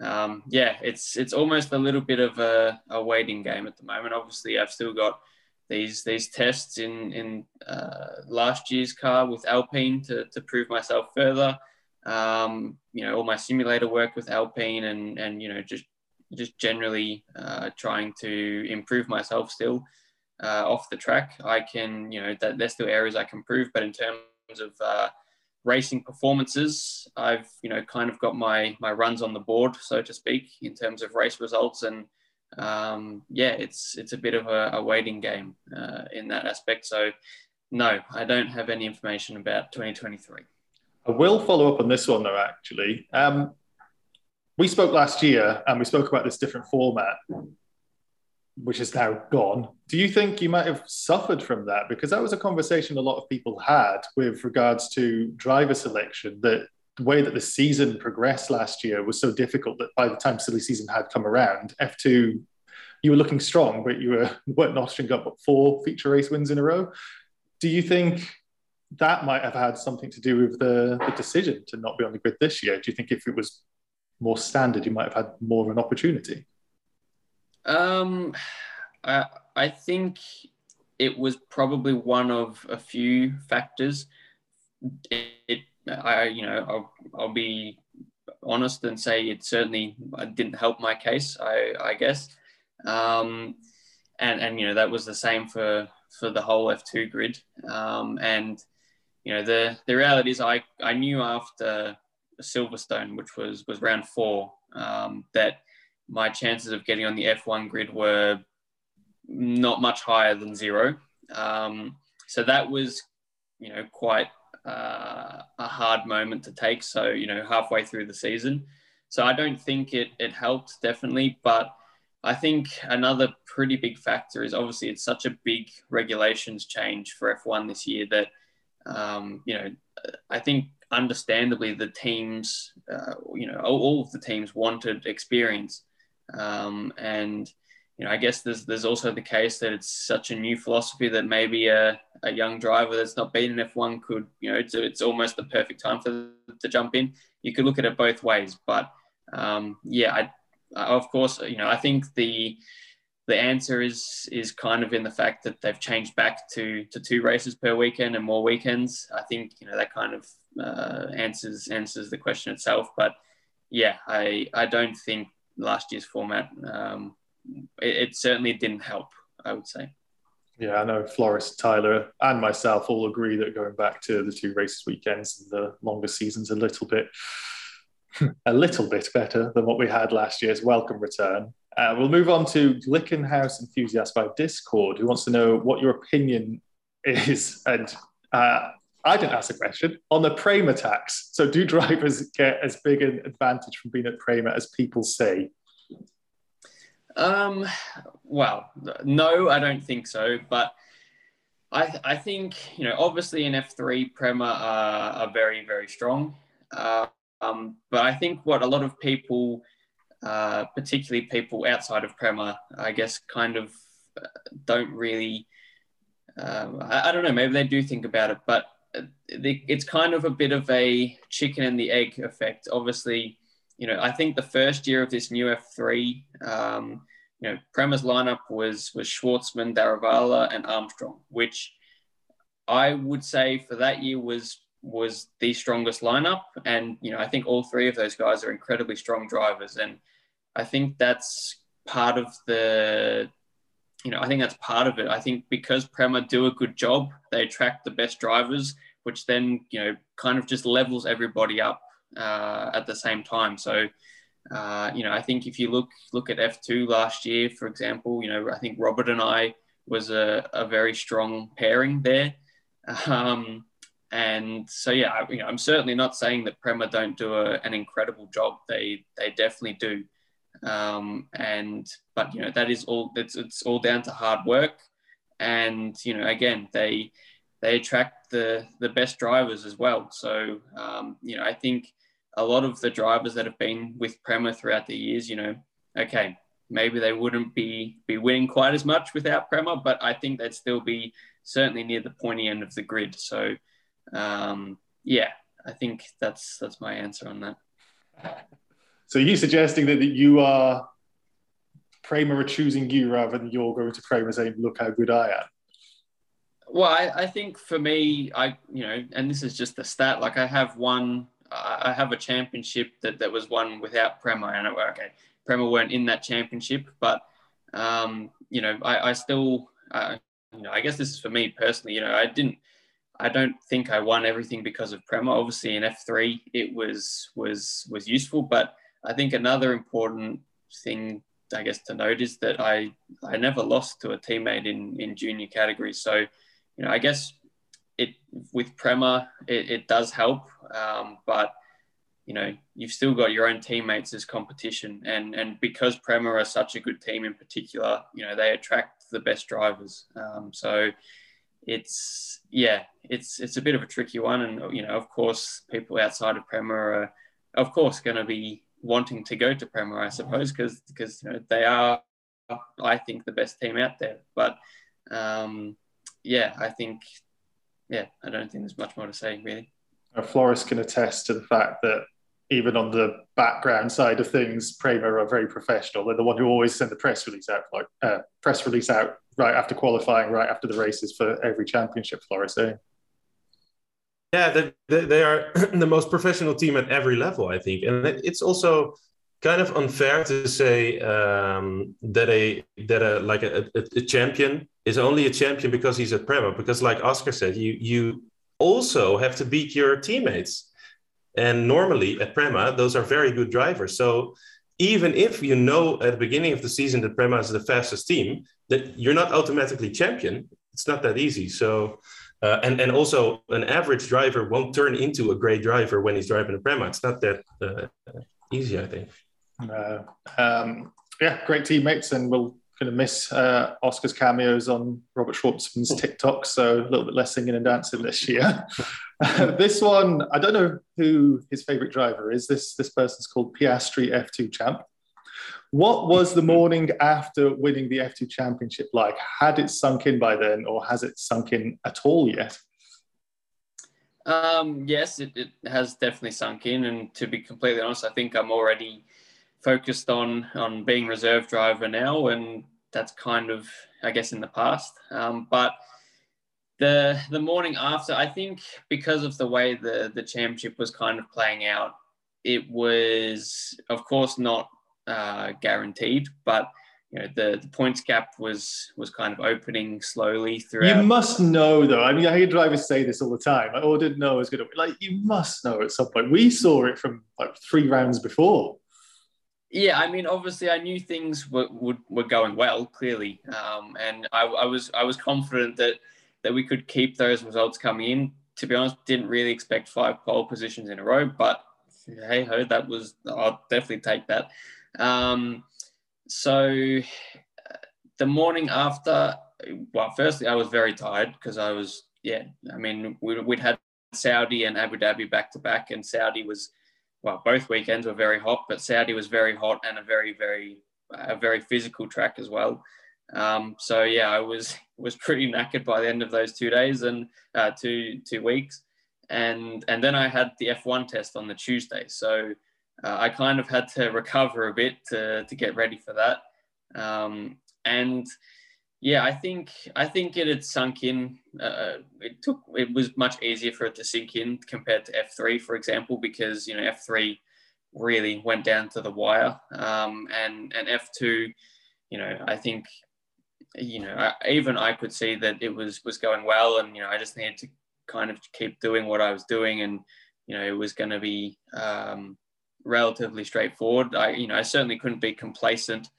Um, yeah, it's it's almost a little bit of a, a waiting game at the moment. Obviously, I've still got these these tests in in uh, last year's car with Alpine to, to prove myself further um, you know, all my simulator work with Alpine and, and, you know, just, just generally uh, trying to improve myself still uh, off the track. I can, you know, that there's still areas I can improve, but in terms of uh, racing performances, I've, you know, kind of got my, my runs on the board, so to speak, in terms of race results. And um, yeah, it's, it's a bit of a, a waiting game uh, in that aspect. So no, I don't have any information about 2023.
I will follow up on this one though, actually. Um, we spoke last year and we spoke about this different format, which is now gone. Do you think you might have suffered from that? Because that was a conversation a lot of people had with regards to driver selection, that the way that the season progressed last year was so difficult that by the time silly season had come around, F2, you were looking strong, but you were weren't notching up four feature race wins in a row. Do you think that might have had something to do with the, the decision to not be on the grid this year? Do you think if it was more standard, you might have had more of an opportunity?
Um, I, I think it was probably one of a few factors. It, it I, you know, I'll, I'll be honest and say it certainly didn't help my case. I, I guess, um, and and you know that was the same for for the whole F2 grid. Um, and you know the the reality is I I knew after Silverstone, which was was round four, um, that my chances of getting on the F1 grid were not much higher than zero. Um, so that was, you know, quite uh, a hard moment to take. So you know, halfway through the season, so I don't think it it helped definitely, but I think another pretty big factor is obviously it's such a big regulations change for F1 this year that um, you know I think understandably the teams, uh, you know, all, all, of the teams wanted experience, um, and you know, I guess there's there's also the case that it's such a new philosophy that maybe a, a young driver that's not been in F1 could, you know, it's, it's almost the perfect time for them to jump in. You could look at it both ways, but um, yeah, I, of course, you know, I think the the answer is is kind of in the fact that they've changed back to to two races per weekend and more weekends. I think you know that kind of uh, answers answers the question itself. But yeah, I I don't think last year's format um, it, it, certainly didn't help. I would say.
Yeah, I know Floris, Tyler, and myself all agree that going back to the two races weekends and the longer seasons a little bit *laughs* a little bit better than what we had last year's welcome return. Uh, we'll move on to Glickenhaus enthusiast by Discord, who wants to know what your opinion is. And uh, I didn't ask the question on the Prema tax. So, do drivers get as big an advantage from being at Prema as people say?
Um, well, no, I don't think so. But I, I think you know, obviously in F three, Prema are, are very, very strong. Uh, um, but I think what a lot of people uh, particularly people outside of Prema, I guess, kind of uh, don't really. Um, I, I, don't know. Maybe they do think about it, but it's kind of a bit of a chicken and the egg effect. Obviously, you know, I think the first year of this new F3, um, you know, Prema's lineup was was Shwartzman, Daruvala, and Armstrong, which I would say for that year was was the strongest lineup. And, you know, I think all three of those guys are incredibly strong drivers. And I think that's part of the, you know, I think that's part of it. I think because Prema do a good job, they attract the best drivers, which then, you know, kind of just levels everybody up uh, at the same time. So, uh, you know, I think if you look look at F2 last year, for example, you know, I think Robert and I was a, a very strong pairing there. *laughs* Um, and so, yeah, I, you know, I'm certainly not saying that Prema don't do a, an incredible job. They they definitely do. Um, and but you know that is all. It's it's all down to hard work, and you know again they they attract the the best drivers as well. So um, you know I think a lot of the drivers that have been with Prema throughout the years, you know, okay, maybe they wouldn't be be winning quite as much without Prema, but I think they'd still be certainly near the pointy end of the grid. So um, yeah, I think that's that's my answer on that.
So you suggesting that, that you are Prema are choosing you rather than you're going to Prema saying, "Look how good I am."
Well, I, I think for me, I you know, and this is just a stat. Like I have one, I have a championship that that was won without Prema, and okay, Prema weren't in that championship, but um, you know, I, I still, uh, you know, I guess this is for me personally. You know, I didn't I don't think I won everything because of Prema. Obviously, in F3, it was was was useful, but I think another important thing, I guess, to note is that I I never lost to a teammate in in junior categories. So, you know, I guess it with Prema, it, it does help, um, but you know, you've still got your own teammates as competition, and and because Prema are such a good team in particular, you know, they attract the best drivers. Um, so it's yeah, it's it's a bit of a tricky one, and you know, of course, people outside of Prema are, of course, going to be wanting to go to Prema, I suppose, because because you know, they are, I think, the best team out there. But um, yeah, I think yeah, I don't think there's much more to say really.
Floris can attest to the fact that even on the background side of things, Prema are very professional. They're the one who always send the press release out, like uh, press release out right after qualifying, right after the races for every championship. Floris, eh?
Yeah, they, they are *clears throat* the most professional team at every level, I think, and it's also kind of unfair to say um, that a that a like a, a, a, champion is only a champion because he's at Prema. Because, like Oscar said, you you also have to beat your teammates and normally at Prema, those are very good drivers. So even if you know at the beginning of the season that Prema is the fastest team, that you're not automatically champion. It's not that easy. So uh, and and also an average driver won't turn into a great driver when he's driving a Prema. It's not that uh, easy, I think.
Uh, um, yeah, great teammates, and we'll going to miss uh, Oscar's cameos on Robert Shwartzman's *laughs* TikTok, so a little bit less singing and dancing this year. *laughs* this one, I don't know who his favorite driver is. This this person's called Piastri F2 champ. What was the morning after winning the F2 championship like? Had it sunk in by then, or has it sunk in at all yet?
Um, yes, it, it has definitely sunk in. And to be completely honest, I think I'm already focused on on being reserve driver now, and that's kind of I guess in the past. Um, but the the morning after, I think because of the way the the championship was kind of playing out, it was of course not uh, guaranteed, but you know the, the points gap was was kind of opening slowly throughout.
You must know though. I mean, I hear drivers say this all the time. I oh, didn't know it was going to like. You must know at some point. We saw it from like three rounds before
yeah, I mean, obviously, I knew things were were, were going well, clearly, um, and I, I, was I was confident that that we could keep those results coming in. To be honest, didn't really expect five pole positions in a row, but hey ho, that was I'll definitely take that. Um, so the morning after, well, firstly, I was very tired because I was yeah, I mean, we, we'd had Saudi and Abu Dhabi back to back, and Saudi was well, both weekends were very hot, but Saudi was very hot and a very, very, a very physical track as well. Um, so yeah, I was *laughs* was pretty knackered by the end of those two days and uh, two two weeks, and and then I had the F1 test on the Tuesday. So uh, I kind of had to recover a bit to to get ready for that. Um, and yeah, I think I think it had sunk in. Uh, it took it was much easier for it to sink in compared to F three, for example, because you know F three really went down to the wire, um, and and F two, you know, I think you know I, even I could see that it was was going well, and you know I just needed to kind of keep doing what I was doing, and you know it was going to be um, relatively straightforward. I you know I certainly couldn't be complacent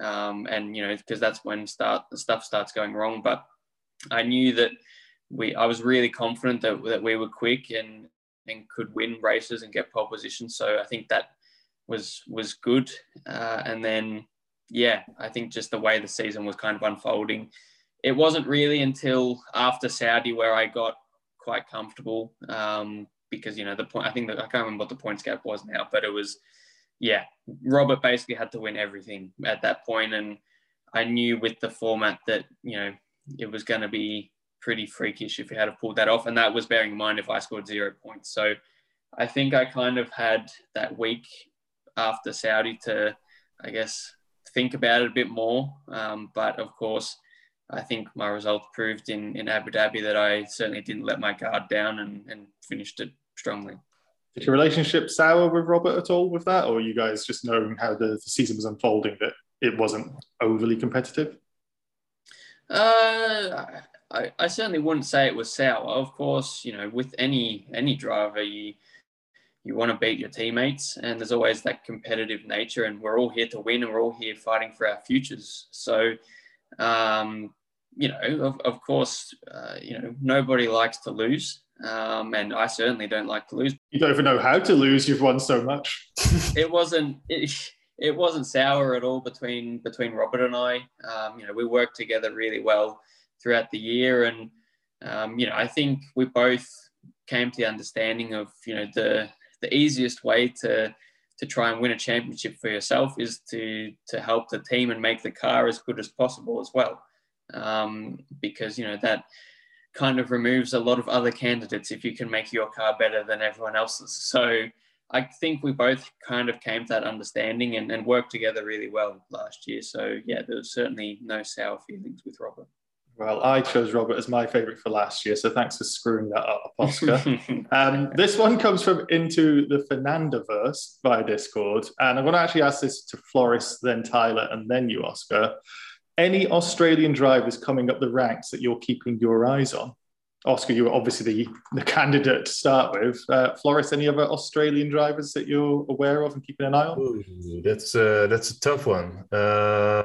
um, and you know because that's when start stuff starts going wrong. But I knew that we I was really confident that that we were quick and and could win races and get pole position. So I think that was was good. Uh, and then yeah, I think just the way the season was kind of unfolding, it wasn't really until after Saudi where I got quite comfortable um, because you know the point. I think that I can't remember what the points gap was now, but it was yeah, Robert basically had to win everything at that point, and I knew with the format that you know it was going to be pretty freakish if he had to pull that off, and that was bearing in mind if I scored zero points. So I think I kind of had that week after Saudi to, I guess, think about it a bit more. Um, but of course, I think my results proved in, in Abu Dhabi that I certainly didn't let my guard down and, and finished it strongly.
Did your relationship sour with Robert at all with that, or you guys just knowing how the, the season was unfolding that it wasn't overly competitive?
Uh, I, I certainly wouldn't say it was sour. Of course, you know, with any any driver, you you want to beat your teammates, and there's always that competitive nature. And we're all here to win, and we're all here fighting for our futures. So, um, you know, of, of course, uh, you know, nobody likes to lose. um, and I certainly don't like to lose.
You don't even know how to lose. You've won so much. *laughs*
it wasn't. It, it wasn't sour at all between between Robert and I. Um, you know, we worked together really well throughout the year, and um, you know, I think we both came to the understanding of you know the the easiest way to to try and win a championship for yourself is to to help the team and make the car as good as possible as well, um, because you know that kind of removes a lot of other candidates if you can make your car better than everyone else's. So I think we both kind of came to that understanding and, and worked together really well last year. So yeah, there was certainly no sour feelings with Robert.
Well, I chose Robert as my favourite for last year, so thanks for screwing that up, Oscar. *laughs* um, this one comes from Into the Fernandaverse via Discord, and I'm going to actually ask this to Floris, then Tyler, and then you, Oscar. Any Australian drivers coming up the ranks that you're keeping your eyes on? Oscar, you were obviously the, the candidate to start with. Uh, Floris, any other Australian drivers that you're aware of and keeping an eye on?
Ooh, that's uh, that's a tough one. Uh,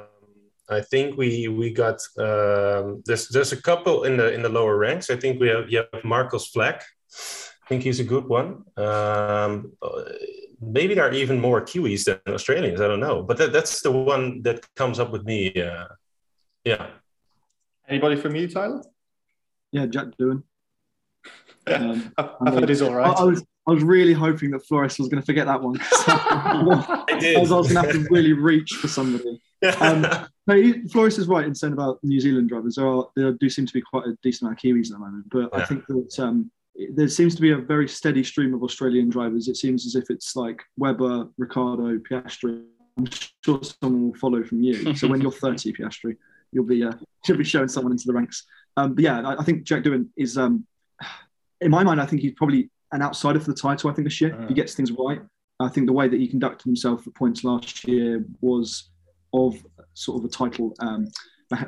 I think we we got um, there's there's a couple in the in the lower ranks. I think we have you have Marcos Flack. I think he's a good one. Um, maybe there are even more Kiwis than Australians. I don't know, but that, that's the one that comes up with me. Uh, yeah.
Anybody from you, Tyler?
Yeah, Jack Doohan. *laughs*
Um, I've heard he's all right.
I, I, was, I was really hoping that Floris was going to forget that one. *laughs* I did. I was, was going to have to really reach for somebody. *laughs* Um, no, Floris is right in saying about New Zealand drivers. There, are, there do seem to be quite a decent amount of Kiwis at the moment, but yeah. I think that um, there seems to be a very steady stream of Australian drivers. It seems as if it's like Webber, Ricciardo, Piastri. I'm sure someone will follow from you. So when you're 30, Piastri, you'll be uh, you'll be showing someone into the ranks. Um, but yeah, I, I, think Jack Doohan is, um, in my mind, I think he's probably an outsider for the title. I think this year uh. he gets things right. I think the way that he conducted himself at points last year was of sort of a title, um,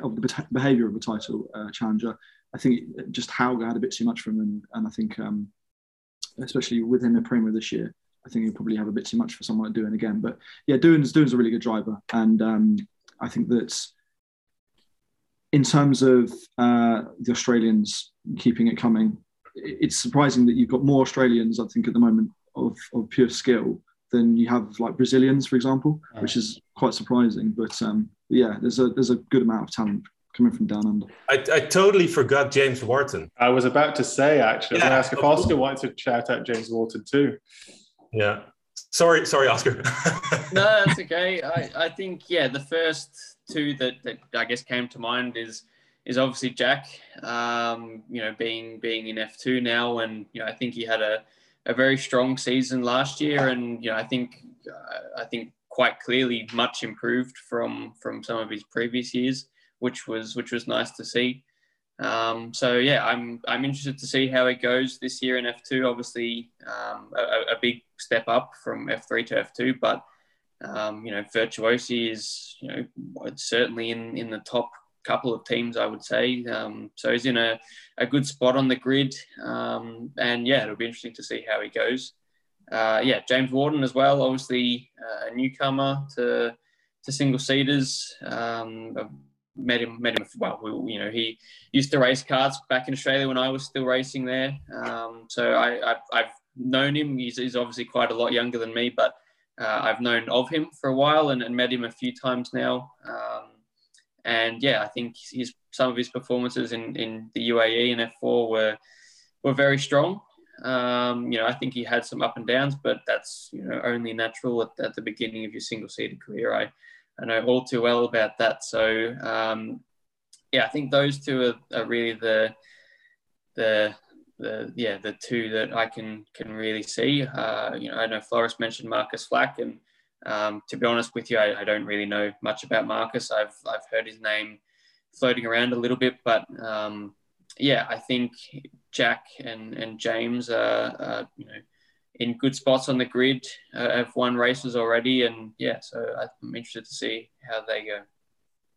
of the behaviour of a title uh, challenger. I think just Hauger had a bit too much for him, and, and I think um, especially within the Prema this year, I think he'll probably have a bit too much for someone like Doohan again. But yeah, Doohan's Doohan's a really good driver, and um, I think that in terms of uh, the Australians keeping it coming, it's surprising that you've got more Australians, I think, at the moment of, of pure skill than you have like Brazilians, for example, which is quite surprising. But um, yeah, there's a there's a good amount of talent coming from down under.
I, I totally forgot James Wharton.
I was about to say actually, yeah. I ask if Oscar wanted to shout out James Wharton too.
Yeah. Sorry, sorry, Oscar. *laughs*
no, that's okay. I, I think yeah, the first two that, that I guess came to mind is is obviously Jack. Um, you know, being being in F two now, and you know, I think he had a, a very strong season last year, and you know, I think uh, I think quite clearly much improved from from some of his previous years, which was which was nice to see. Um, so yeah, I'm I'm interested to see how it goes this year in F2. Obviously, um, a, a, big step up from F3 to F2, but um, you know, Virtuosi is, you know, certainly in, in the top couple of teams, I would say. Um, so he's in a, a good spot on the grid. Um, and yeah, it'll be interesting to see how he goes. Uh, yeah, James Wharton as well, obviously uh, a newcomer to, to single seaters. Um, met him, met him. Well, we, you know, he used to race karts back in Australia when I was still racing there. Um, so I, I, have known him. He's, he's obviously quite a lot younger than me, but uh, I've known of him for a while and, and met him a few times now. Um, and yeah, I think his some of his performances in, in the UAE and F4 were were very strong. Um, you know, I think he had some up and downs, but that's you know only natural at, at the beginning of your single seater career. I I know all too well about that. So um, yeah, I think those two are, are really the the the yeah the two that I can can really see. Uh, you know, I know Floris mentioned Marcos Flack, and um, to be honest with you, I, I, don't really know much about Marcus. I've I've heard his name floating around a little bit, but um, yeah, I think Jack and and James are, are you know in good spots on the grid. Uh, have won races already, and yeah, so I'm interested to see how they go.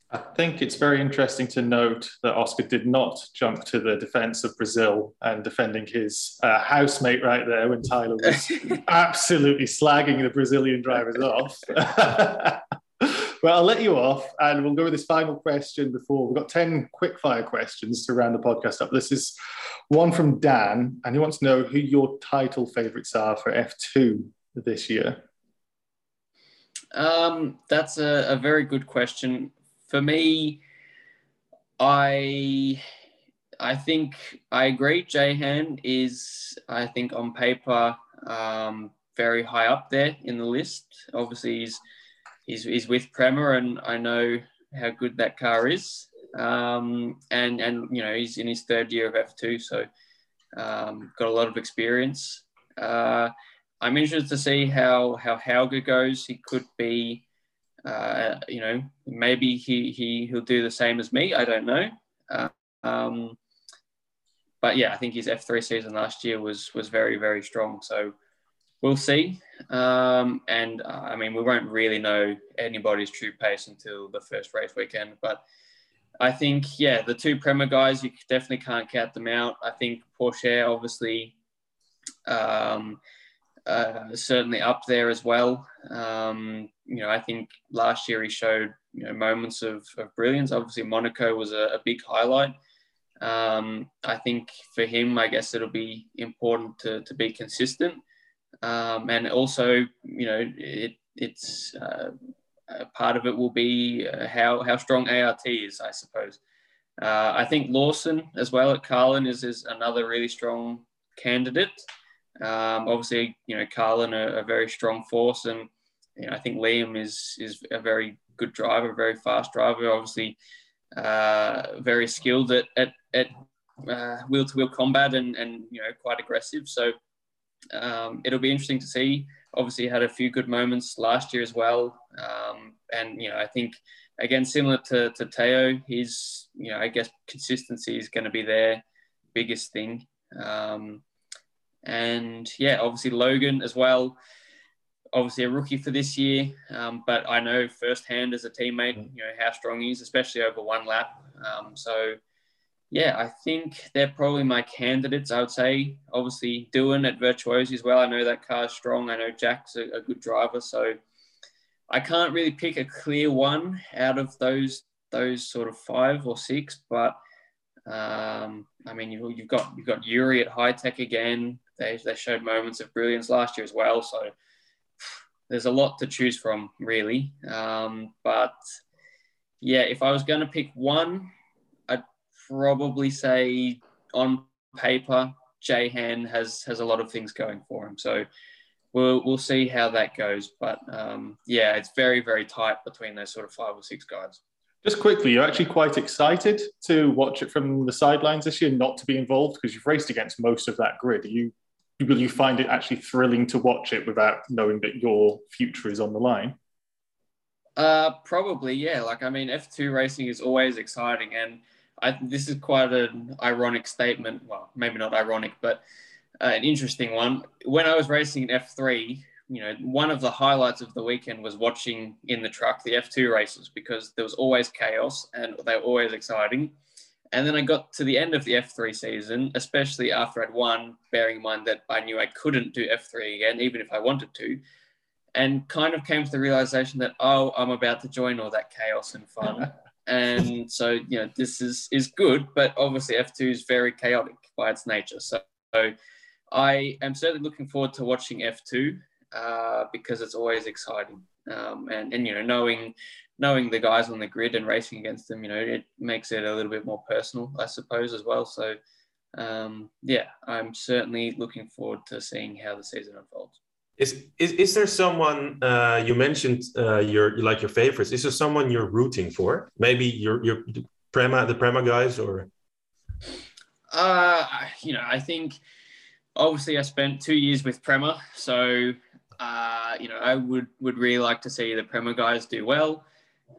I think it's very interesting to note that Oscar did not jump to the defense of Brazil and defending his uh, housemate right there when Tyler was *laughs* absolutely slagging the Brazilian drivers off. *laughs* well, I'll let you off and we'll go with this final question before we've got 10 quick fire questions to round the podcast up. This is one from Dan, and he wants to know who your title favourites are for F2 this year.
Um, that's a, a very good question. For me, I I think I agree. Jehan is, I think, on paper, um, very high up there in the list. Obviously, he's he's, he's with Prema, and I know how good that car is. Um, and and you know he's in his third year of F2, so um, got a lot of experience. Uh, I'm interested to see how how Hauger goes. He could be, uh, you know, maybe he he he'll do the same as me. I don't know. Uh, um, but yeah, I think his F3 season last year was was very very strong. So we'll see. Um, and uh, I mean, we won't really know anybody's true pace until the first race weekend. But I think yeah, the two Prema guys, you definitely can't count them out. I think Pourchaire, obviously. Um, uh, certainly up there as well. Um, you know, I think last year he showed you know moments of, of brilliance. Obviously, Monaco was a, a big highlight. Um, I think for him, I guess it'll be important to, to be consistent, um, and also you know it, it's uh, part of it will be uh, how how strong ART is, I suppose. Uh, I think Lawson as well at Carlin is is another really strong candidate. Um, obviously, you know, Carlin a, a, very strong force, and you know, I think Liam is is a very good driver, very fast driver. Obviously, uh, very skilled at at, at uh, wheel to wheel combat and and you know quite aggressive. So um, it'll be interesting to see. Obviously, had a few good moments last year as well, um, and you know, I think again similar to to Teo, he's you know I guess consistency is going to be their biggest thing. Um, and yeah, obviously Logan as well. Obviously a rookie for this year, um, but I know firsthand as a teammate, you know how strong he is, especially over one lap. Um, so yeah, I think they're probably my candidates. I would say obviously Doohan at Virtuosi as well. I know that car is strong. I know Jack's a, a good driver, so I can't really pick a clear one out of those those sort of five or six, but um, I mean, you, have got you've got Juri at Hitech again. They, they showed moments of brilliance last year as well. So there's a lot to choose from, really. Um, but yeah, if I was going to pick one, I'd probably say on paper, Jehan has has a lot of things going for him. So we'll we'll see how that goes. But um, yeah, it's very very tight between those sort of five or six guys.
Just quickly, you're actually quite excited to watch it from the sidelines this year, not to be involved because you've raced against most of that grid. Are you will you find it actually thrilling to watch it without knowing that your future is on the line?
Uh, probably, yeah. Like, I mean, F2 racing is always exciting. And I, this is quite an ironic statement. Well, maybe not ironic, but uh, an interesting one. When I was racing in F3, you know, one of the highlights of the weekend was watching in the truck the F2 races because there was always chaos and they were always exciting. And then I got to the end of the F3 season, especially after I'd won, bearing in mind that I knew I couldn't do F3 again, even if I wanted to, and kind of came to the realization that, oh, I'm about to join all that chaos and fun. *laughs* and so, you know, this is, is good, but obviously F2 is very chaotic by its nature. So, so I am certainly looking forward to watching F2 uh, because it's always exciting. Um, and, and, you know, knowing knowing the guys on the grid and racing against them, you know, it makes it a little bit more personal, I suppose, as well. So, um, yeah, I'm certainly looking forward to seeing how the season unfolds.
Is is, is there someone uh, you mentioned uh, your like your favorites? Is there someone you're rooting for? Maybe your your Prema the Prema guys or?
Uh, you know, I think obviously I spent two years with Prema, so uh, you know I would would really like to see the Prema guys do well.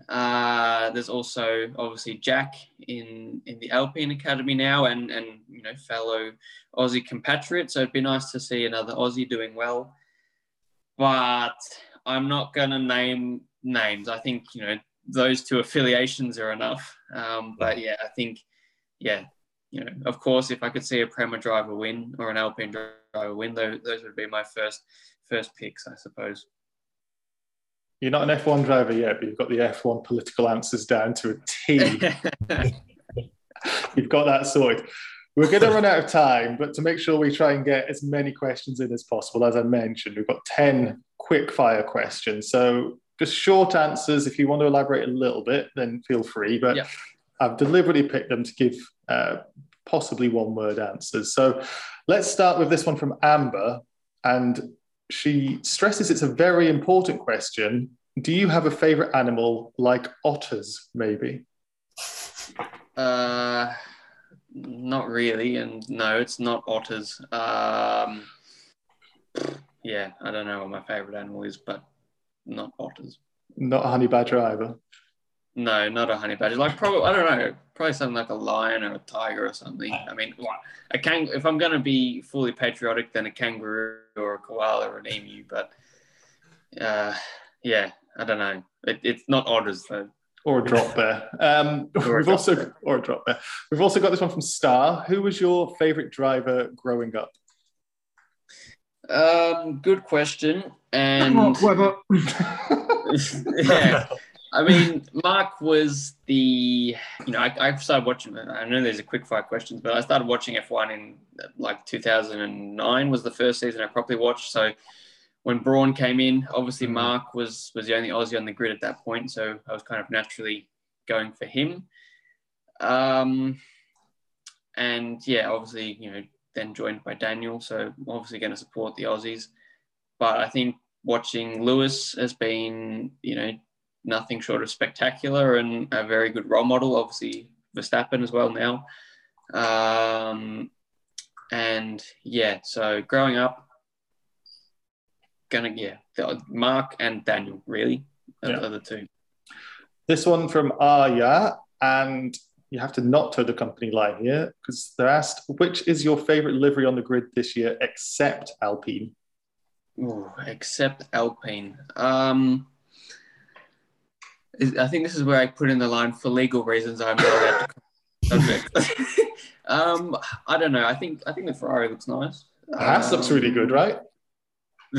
Uh, there's also obviously Jack in in the Alpine Academy now, and and you know fellow Aussie compatriot. So it'd be nice to see another Aussie doing well. But I'm not going to name names. I think you know those two affiliations are enough. Um, but yeah, I think yeah, you know, of course, if I could see a Prema driver win or an Alpine driver win, those, those would be my first first picks, I suppose.
You're not an F1 driver yet, but you've got the F1 political answers down to a T. *laughs* you've got that sorted. We're going to run out of time, but to make sure we try and get as many questions in as possible, as I mentioned, we've got 10 quick fire questions. So just short answers. If you want to elaborate a little bit, then feel free. But yeah. I've deliberately picked them to give uh, possibly one word answers. So let's start with this one from Amber. And she stresses it's a very important question. Do you have a favorite animal like otters, maybe?
Uh, not really, and no, it's not otters. Um, yeah, I don't know what my favorite animal is, but not otters.
Not a honey badger either.
No, not a honey badger. Like probably, I don't know, probably something like a lion or a tiger or something. I mean, a kang. If I'm gonna be fully patriotic, then a kangaroo or a koala or an emu. But uh, yeah, I don't know. It, it's not otters though
or a drop bear. Um, *laughs* or we've also bear. or a drop bear. We've also got this one from Star. Who was your favorite driver growing up?
Um, good question. *laughs* And *laughs* yeah, I mean, Mark was the you know I, I started watching. I know there's a quick fire questions, but I started watching F1 in like 2009 was the first season I properly watched. So when Brawn came in, obviously mm. Mark was was the only Aussie on the grid at that point, so I was kind of naturally going for him. Um, and yeah, obviously, you know, then joined by Daniel, so obviously going to support the Aussies. But I think watching Lewis has been, you know, nothing short of spectacular and a very good role model. Obviously, Verstappen as well now. Um, and yeah, so growing up, gonna yeah, Mark and Daniel really are, yeah. the two.
This one from Arya, and you have to not toe the company line here because they're asked which is your favorite livery on the grid this year except Alpine.
Ooh, except Alpine. Um, I think this is where I put in the line for legal reasons. I'm not allowed to subject. *laughs* um, I don't know. I think I think the Ferrari looks nice.
The Haas um, looks really good, right? *laughs*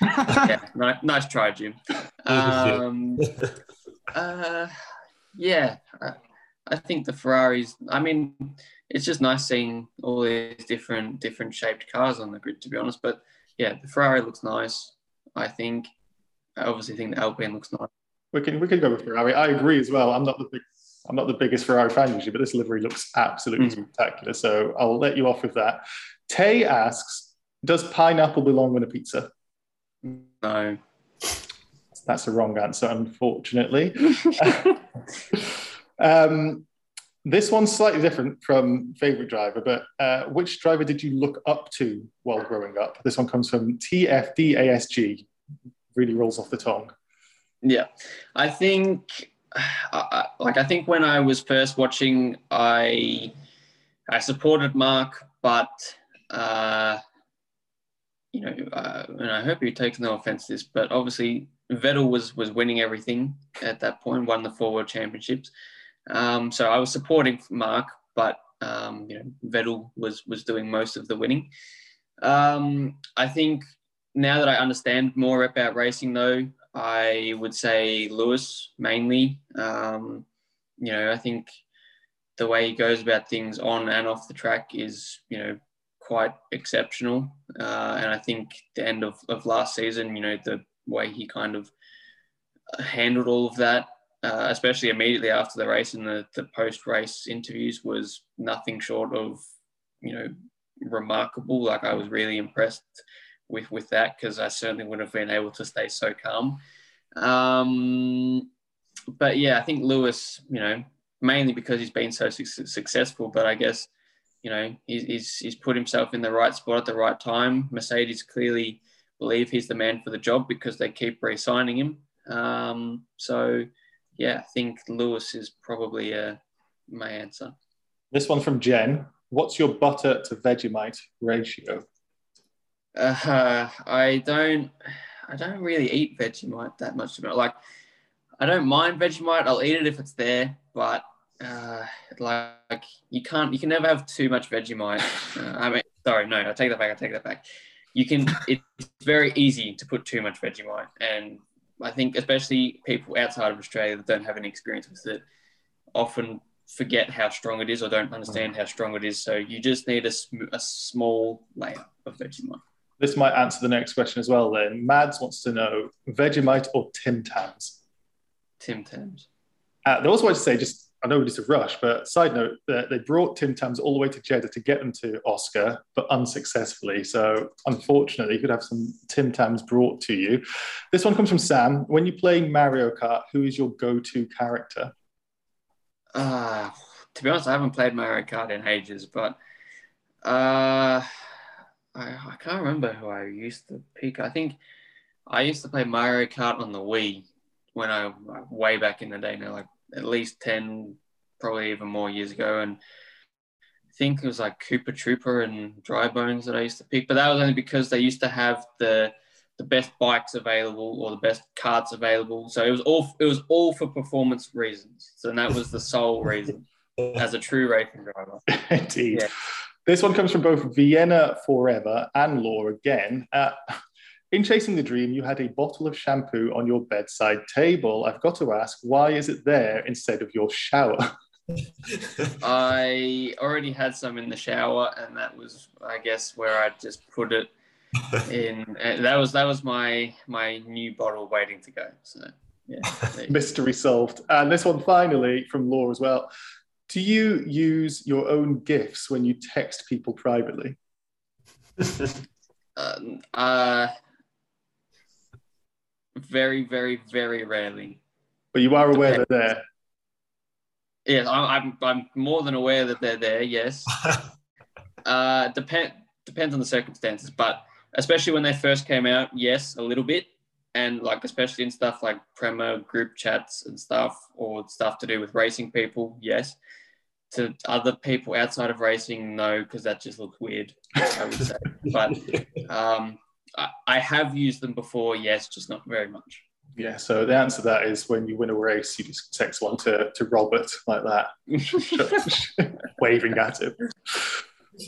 yeah, nice, nice try, Jim. Um, *laughs* uh, yeah, I, I, think the Ferraris. I mean, it's just nice seeing all these different different shaped cars on the grid, to be honest. But yeah, the Ferrari looks nice. I think. I obviously think the Alpine looks nice.
We can we can go with Ferrari. I agree as well. I'm not the big I'm not the biggest Ferrari fan usually, but this livery looks absolutely mm. spectacular. So I'll let you off with that. Tay asks, does pineapple belong on a pizza?
No.
That's the wrong answer, unfortunately. *laughs* *laughs* um, this one's slightly different from favorite driver, but uh, which driver did you look up to while growing up? This one comes from TFDASG. Really rolls off the tongue.
Yeah, I think, *sighs* uh, like, I think when I was first watching, I I supported Mark, but uh, you know, uh, and I hope he takes no offense to this, but obviously Vettel was was winning everything at that point, won the four world championships. Um, so I was supporting Mark, but um, you know, Vettel was was doing most of the winning. Um, I think now that I understand more about racing, though, I would say Lewis mainly. Um, you know, I think the way he goes about things on and off the track is, you know, quite exceptional. Uh, and I think the end of, of last season, you know, the way he kind of handled all of that, uh, especially immediately after the race and the, the post race interviews, was nothing short of, you know, remarkable. Like I was really impressed with with that because I certainly wouldn't have been able to stay so calm. Um, but yeah, I think Lewis, you know, mainly because he's been so su- successful, but I guess you know, he's, he's, he's put himself in the right spot at the right time. Mercedes clearly believe he's the man for the job because they keep re-signing him. Um, so, yeah, I think Lewis is probably uh, my answer.
This one from Jen. What's your butter to Vegemite ratio?
Uh, I don't, I don't really eat Vegemite that much. Like, I don't mind Vegemite. I'll eat it if it's there, but uh, like you can't you can never have too much Vegemite. Uh, I mean, sorry, no, I take that back. I take that back. You can. It's very easy to put too much Vegemite, and I think especially people outside of Australia that don't have any experience with it often forget how strong it is or don't understand how strong it is. So you just need a, sm- a small layer of Vegemite.
This might answer the next question as well. Then Mads wants to know Vegemite or Tim Tams.
Tim Tams.
Uh, they also want to say just I know it's a rush, but side note, uh, they brought Tim Tams all the way to Jeddah to get them to Oscar, but unsuccessfully. So unfortunately, you could have some Tim Tams brought to you. This one comes from Sam. When you play Mario Kart, who is your go-to character?
Uh, to be honest, I haven't played Mario Kart in ages, but uh, I, I can't remember who I used to pick. I think I used to play Mario Kart on the Wii when I way back in the day now, like at least 10, probably even more years ago. And I think it was like Koopa Troopa and Dry Bones that I used to pick, but that was only because they used to have the the best bikes available or the best carts available. So it was all it was all for performance reasons. So that was the sole reason *laughs* as a true racing driver.
Indeed. Yeah. This one comes from both Vienna Forever and Law again. Uh, *laughs* in Chasing the Dream, you had a bottle of shampoo on your bedside table. I've got to ask, why is it there instead of your shower? *laughs*
I already had some in the shower, and that was, I guess, where I just put it *laughs* in. that was that was my my new bottle waiting to go. So yeah,
mystery solved. And this one finally from Law as well. Do you use your own gifts when you text people privately?
uh, *laughs* uh, very, very, very rarely.
But you are aware Depends. they're there.
Yes, I'm, I'm, I'm more than aware that they're there. Yes. *laughs* uh, depend depends on the circumstances, but especially when they first came out, yes, a little bit, and like especially in stuff like Prema group chats and stuff, or stuff to do with racing people, yes. To other people outside of racing, no, because that just looks weird. I would say, but um, I have used them before, yes, just not very much.
Yeah, so the answer to that is when you win a race, you just text one to, to Robert like that, *laughs* waving at him.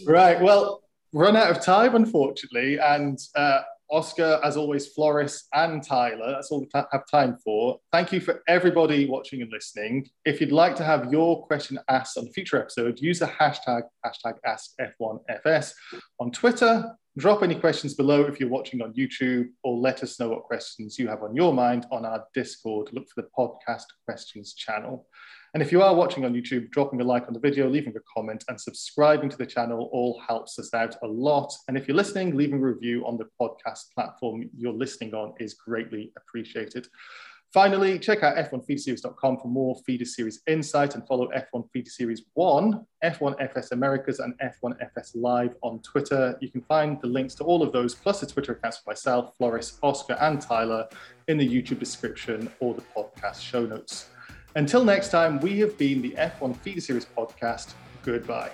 Right, well, run out of time, unfortunately. And uh, Oscar, as always, Floris and Tyler. That's all we have time for. Thank you for everybody watching and listening. If you'd like to have your question asked on a future episode, use the hashtag, hashtag AskF1FS on Twitter. Drop any questions below if you're watching on YouTube, or let us know what questions you have on your mind on our Discord. Look for the podcast questions channel. And if you are watching on YouTube, dropping a like on the video, leaving a comment, and subscribing to the channel all helps us out a lot. And if you're listening, leaving a review on the podcast platform you're listening on is greatly appreciated. Finally, check out f1feederseries.com for more feeder series insight and follow F1 Feeder Series 1, F1 FS Americas, and F1 FS Live on Twitter. You can find the links to all of those, plus the Twitter accounts for myself, Floris, Oscar, and Tyler in the YouTube description or the podcast show notes. Until next time, we have been the F1 Feeder Series podcast. Goodbye.